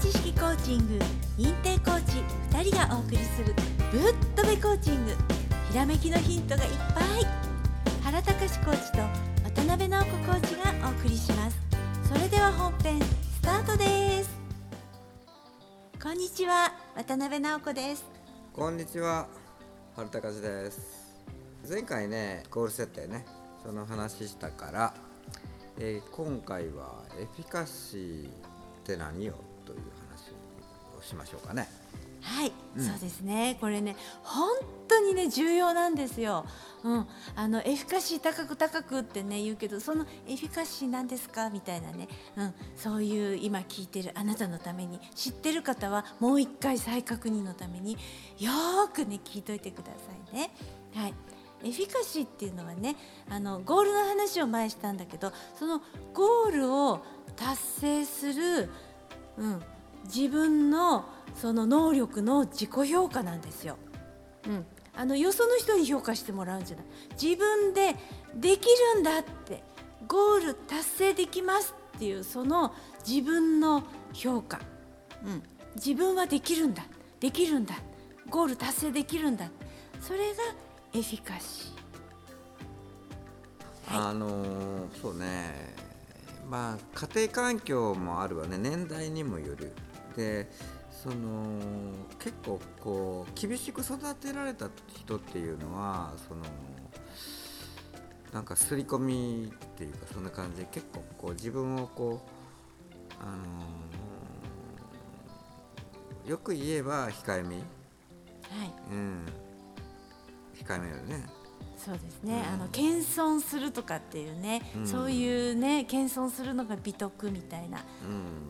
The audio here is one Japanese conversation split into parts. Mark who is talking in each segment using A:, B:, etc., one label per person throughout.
A: 知識コーチング認定コーチ2人がお送りするぶっとべコーチング。ひらめきのヒントがいっぱい。原隆コーチと渡辺直子コーチがお送りします。それでは本編スタートです。こんにちは渡辺直子です。
B: こんにちは春高橋です。前回ねゴール設定ねその話したから、えー今回はエフィカシーって何よ？という話をしましょうかね。
A: はい、
B: うん。
A: そうですね。これね本当にね重要なんですよ、うん、あのエフィカシー高く高くってね言うけどそのエフィカシーなんですか？みたいなね、うん、そういう今聞いてるあなたのために知ってる方はもう一回再確認のためによーくね聞いといてくださいね。はい。エフィカシーっていうのはねあのゴールの話を前にしたんだけどそのゴールを達成する、うん、自分のその能力の自己評価なんですよ。うん、あのよその人に評価してもらうんじゃない。自分でできるんだってゴール達成できますっていうその自分の評価、うん、自分はできるんだ。できるんだ。ゴール達成できるんだ。それがエフィカシー。はい。
B: あのーそうね。まあ家庭環境もあるわね。年代にもよる。でその結構こう厳しく育てられた人っていうのはそのなんか刷り込みっていうかそんな感じで結構こう自分をこうあのーよく言えば控えめ。
A: はい。
B: うん。控えめよね
A: そうですね、
B: うん。
A: あの謙遜するとかっていうね、
B: うん。
A: そういうね謙遜するのが美徳みたいな。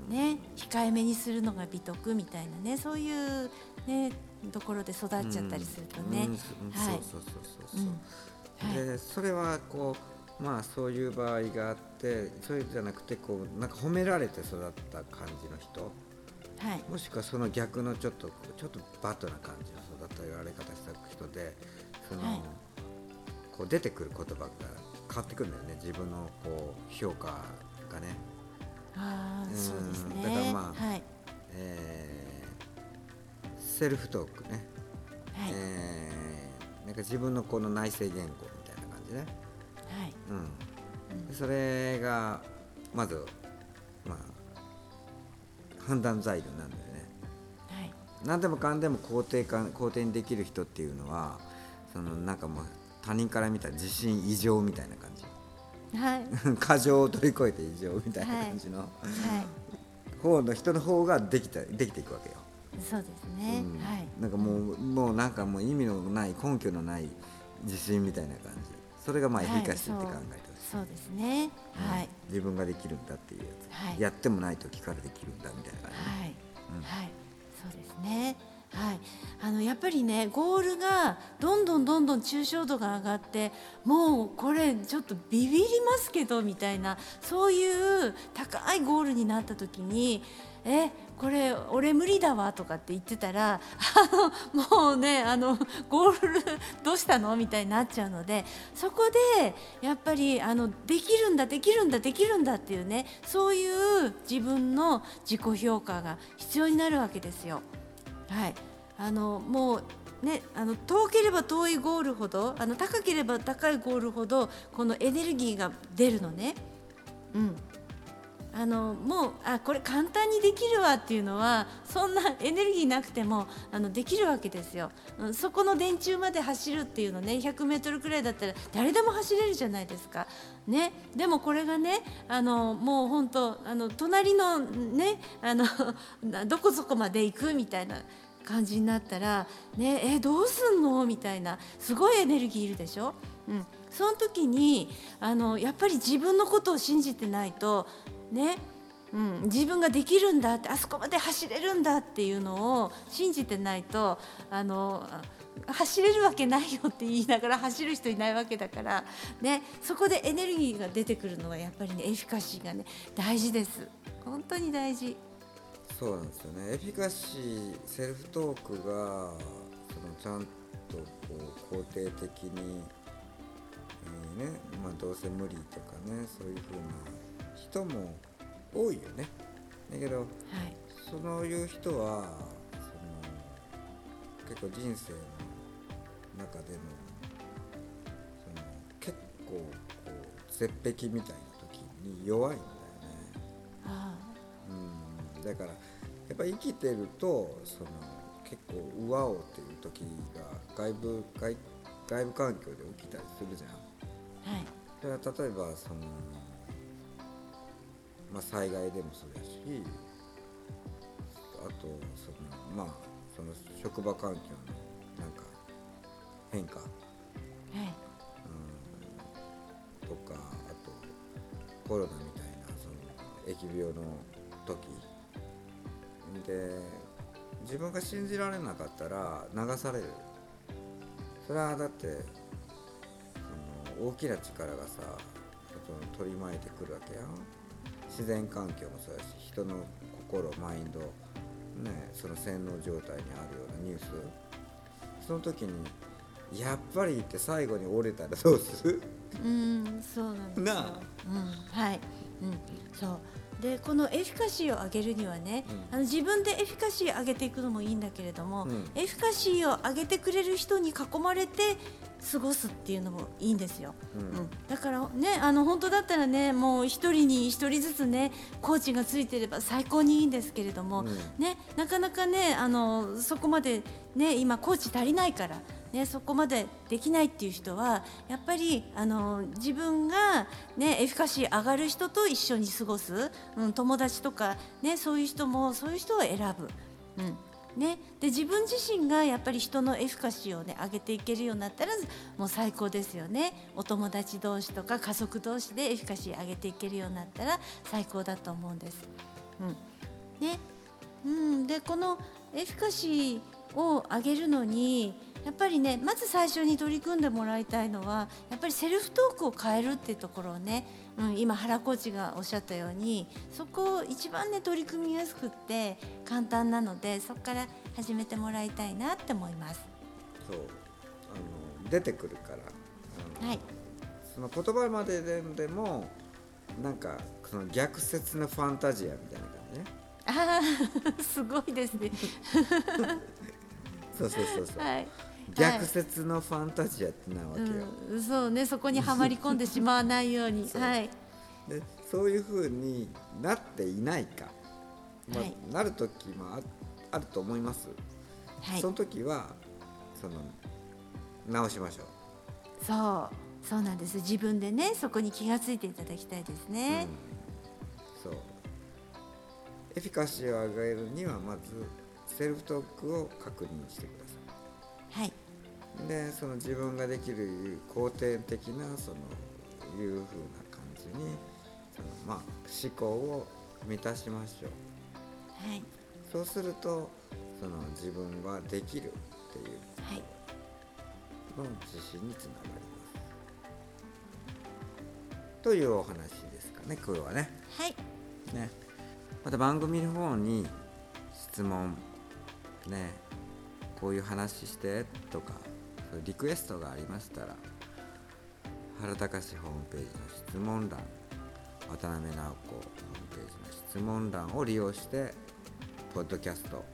B: うん。
A: ね控えめにするのが美徳みたいなねそういうねところで育っちゃったりするとね、はい。
B: そうそうそうそうそう、でそれはこうまあそういう場合があってそれじゃなくてこうなんか褒められて育った感じの人？
A: はい。
B: もしくはその逆のちょっとちょっとバトな感じの育った言われ方した人でその、
A: はい
B: こう出てくる言葉が変わってくるんだよね。自分のこう評価がね、うん。
A: そうですね。
B: だからまあ
A: はい。
B: えーセルフトークね、
A: はい、
B: えーなんか自分のこの内省言語みたいな感じね、
A: はい。
B: うん、でそれがまず、まあ、判断材料なんだよね。
A: はい。
B: 何でもかんでも肯定か肯定にできる人っていうのはそのなんかもう他人から見たら自信異常みたいな感じ。
A: はい。
B: 過剰を飛び越えて異常みたいな感じの、
A: はい。
B: 方の人の方ができたできていくわけよ、
A: そうですね、
B: うん。
A: はい。
B: なんかもうもうなんかもう意味のない根拠のない自信みたいな感じ。それがまあエ
A: はい
B: フィカシーって考えてほしい、
A: そうですね。はい。
B: 自分ができるんだっていうやつ、
A: はい。
B: やってもない時からできるんだみたいな感じ、
A: はい、
B: うん。
A: はい、そうですね。はい、あのやっぱりねゴールがどんどんどんどん抽象度が上がってもうこれちょっとビビりますけどみたいなそういう高いゴールになった時にえこれ俺無理だわとかって言ってたらあのもうねあのゴールどうしたのみたいになっちゃうのでそこでやっぱりあのできるんだできるんだできるんだっていうねそういう自分の自己評価が必要になるわけですよ。はい、あのもうね、あの遠ければ遠いゴールほどあの高ければ高いゴールほどこのエネルギーが出るのね。うん、あのもうあこれ簡単にできるわっていうのはそんなエネルギーなくてもあのできるわけですよ、うんそこの電柱まで走るっていうのね 100m くらいだったら誰でも走れるじゃないですか、ね、でもこれがねあのもう本当あの隣のねあの どこそこまで行くみたいな。感じになったら、ね、えどうすんの？みたいなすごいエネルギーいるでしょ、うん、その時にあのやっぱり自分のことを信じてないとねうん、自分ができるんだってあそこまで走れるんだっていうのを信じてないとあの走れるわけないよって言いながら走る人いないわけだから、ね、そこでエネルギーが出てくるのはやっぱりねエフィカシーがね大事です。本当に大事。
B: そうなんですよね。エフィカシーセルフトークがそのちゃんとこう肯定的に、えーねまあ、どうせ無理とかねそういう風な人も多いよね。だけど
A: はい。
B: そういう人はその結構人生の中でのその結構こう絶壁みたいな時に弱いんだよね。
A: あ。
B: うんだからやっぱり生きてるとその結構うわおっていう時が外部外外部環境で起きたりするじゃん。
A: あはい。
B: それは例えばその、まあ、災害でもそうやしあとそのまあその職場環境のなんか変化、
A: はい。
B: うん、とかあとコロナみたいなその疫病の時で自分が信じられなかったら流される。それはだってその大きな力がさその取り巻いてくるわけやん。自然環境もそうやし人の心マインドねその洗脳状態にあるようなニュース。その時にやっぱりって最後に折れたらどうする？
A: うんそうなんですよ。
B: なあ。
A: うんはい。うんそうでこのエフィカシーを上げるにはね、
B: うん。
A: あの自分でエフィカシー上げていくのもいいんだけれども、
B: うん。
A: エフィカシーを上げてくれる人に囲まれて過ごすっていうのもいいんですよ、
B: うん。
A: うん。だからねあの本当だったらねもう一人に一人ずつねコーチがついてれば最高にいいんですけれども、
B: うん。
A: ね、なかなかねあのそこまで、ね、今コーチ足りないから、ね、そこまでできないっていう人はやっぱりあの自分が、ね、エフィカシー上がる人と一緒に過ごす、うん、友達とか、ね、そういう人もそういう人を選ぶ。うん。ね、で自分自身がやっぱり人のエフィカシーを、ね、上げていけるようになったらもう最高ですよね。お友達同士とか家族同士でエフィカシー上げていけるようになったら最高だと思うんです。うん。ね。うん、でこのエフィカシーを上げるのにやっぱりねまず最初に取り組んでもらいたいのはやっぱりセルフトークを変えるっていうところをね、うん、今原コーチがおっしゃったようにそこを一番ね取り組みやすくって簡単なのでそこから始めてもらいたいなって思います。
B: そう。あの出てくるから。
A: はい、
B: その言葉までででもなんかその逆説のファンタジアみたいな
A: あー すごいですね。
B: そうそうそうそう、
A: はい
B: 逆説のファンタジアってなわけよ、
A: うん、そうね。そこにはまり込んでしまわないように。
B: そう。
A: はい。
B: でそういうふうになっていないか、まあ
A: はい。
B: なる時もああると思います、
A: はい。
B: その時はその直しましょう。
A: そう。そうなんです。自分でねそこに気がついていただきたいですね、
B: うん、そう。エフィカシーを上げるにはまずセルフトークを確認してくださ
A: はい。
B: いでその自分ができる肯定的なそのいうふうな感じにその、まあ、思考を満たしましょう。
A: はい。
B: そうするとその自分はできるっていう
A: はい。
B: の自信につながります。というお話ですかね今日はね。
A: はい。
B: ね。また番組の方に質問ねこういう話してとかリクエストがありましたら原隆ホームページの質問欄渡辺直子ホームページの質問欄を利用してポッドキャスト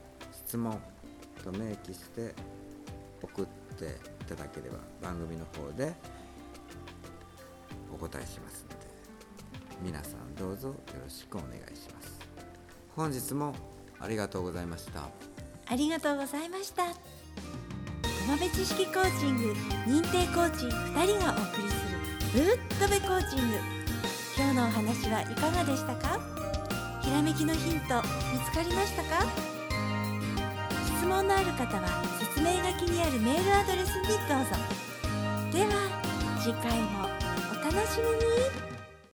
B: 質問と明記して送っていただければ番組の方でお答えしますので皆さんどうぞよろしくお願いします。本日もありがとうございました。
A: ありがとうございました。浜辺知識コーチング認定コーチ2人がお送りするぶっとべコーチング。今日のお話はいかがでしたか？ひらめきのヒント見つかりましたか？質問のある方は説明書きにあるメールアドレスにどうぞ。では次回もお楽しみに。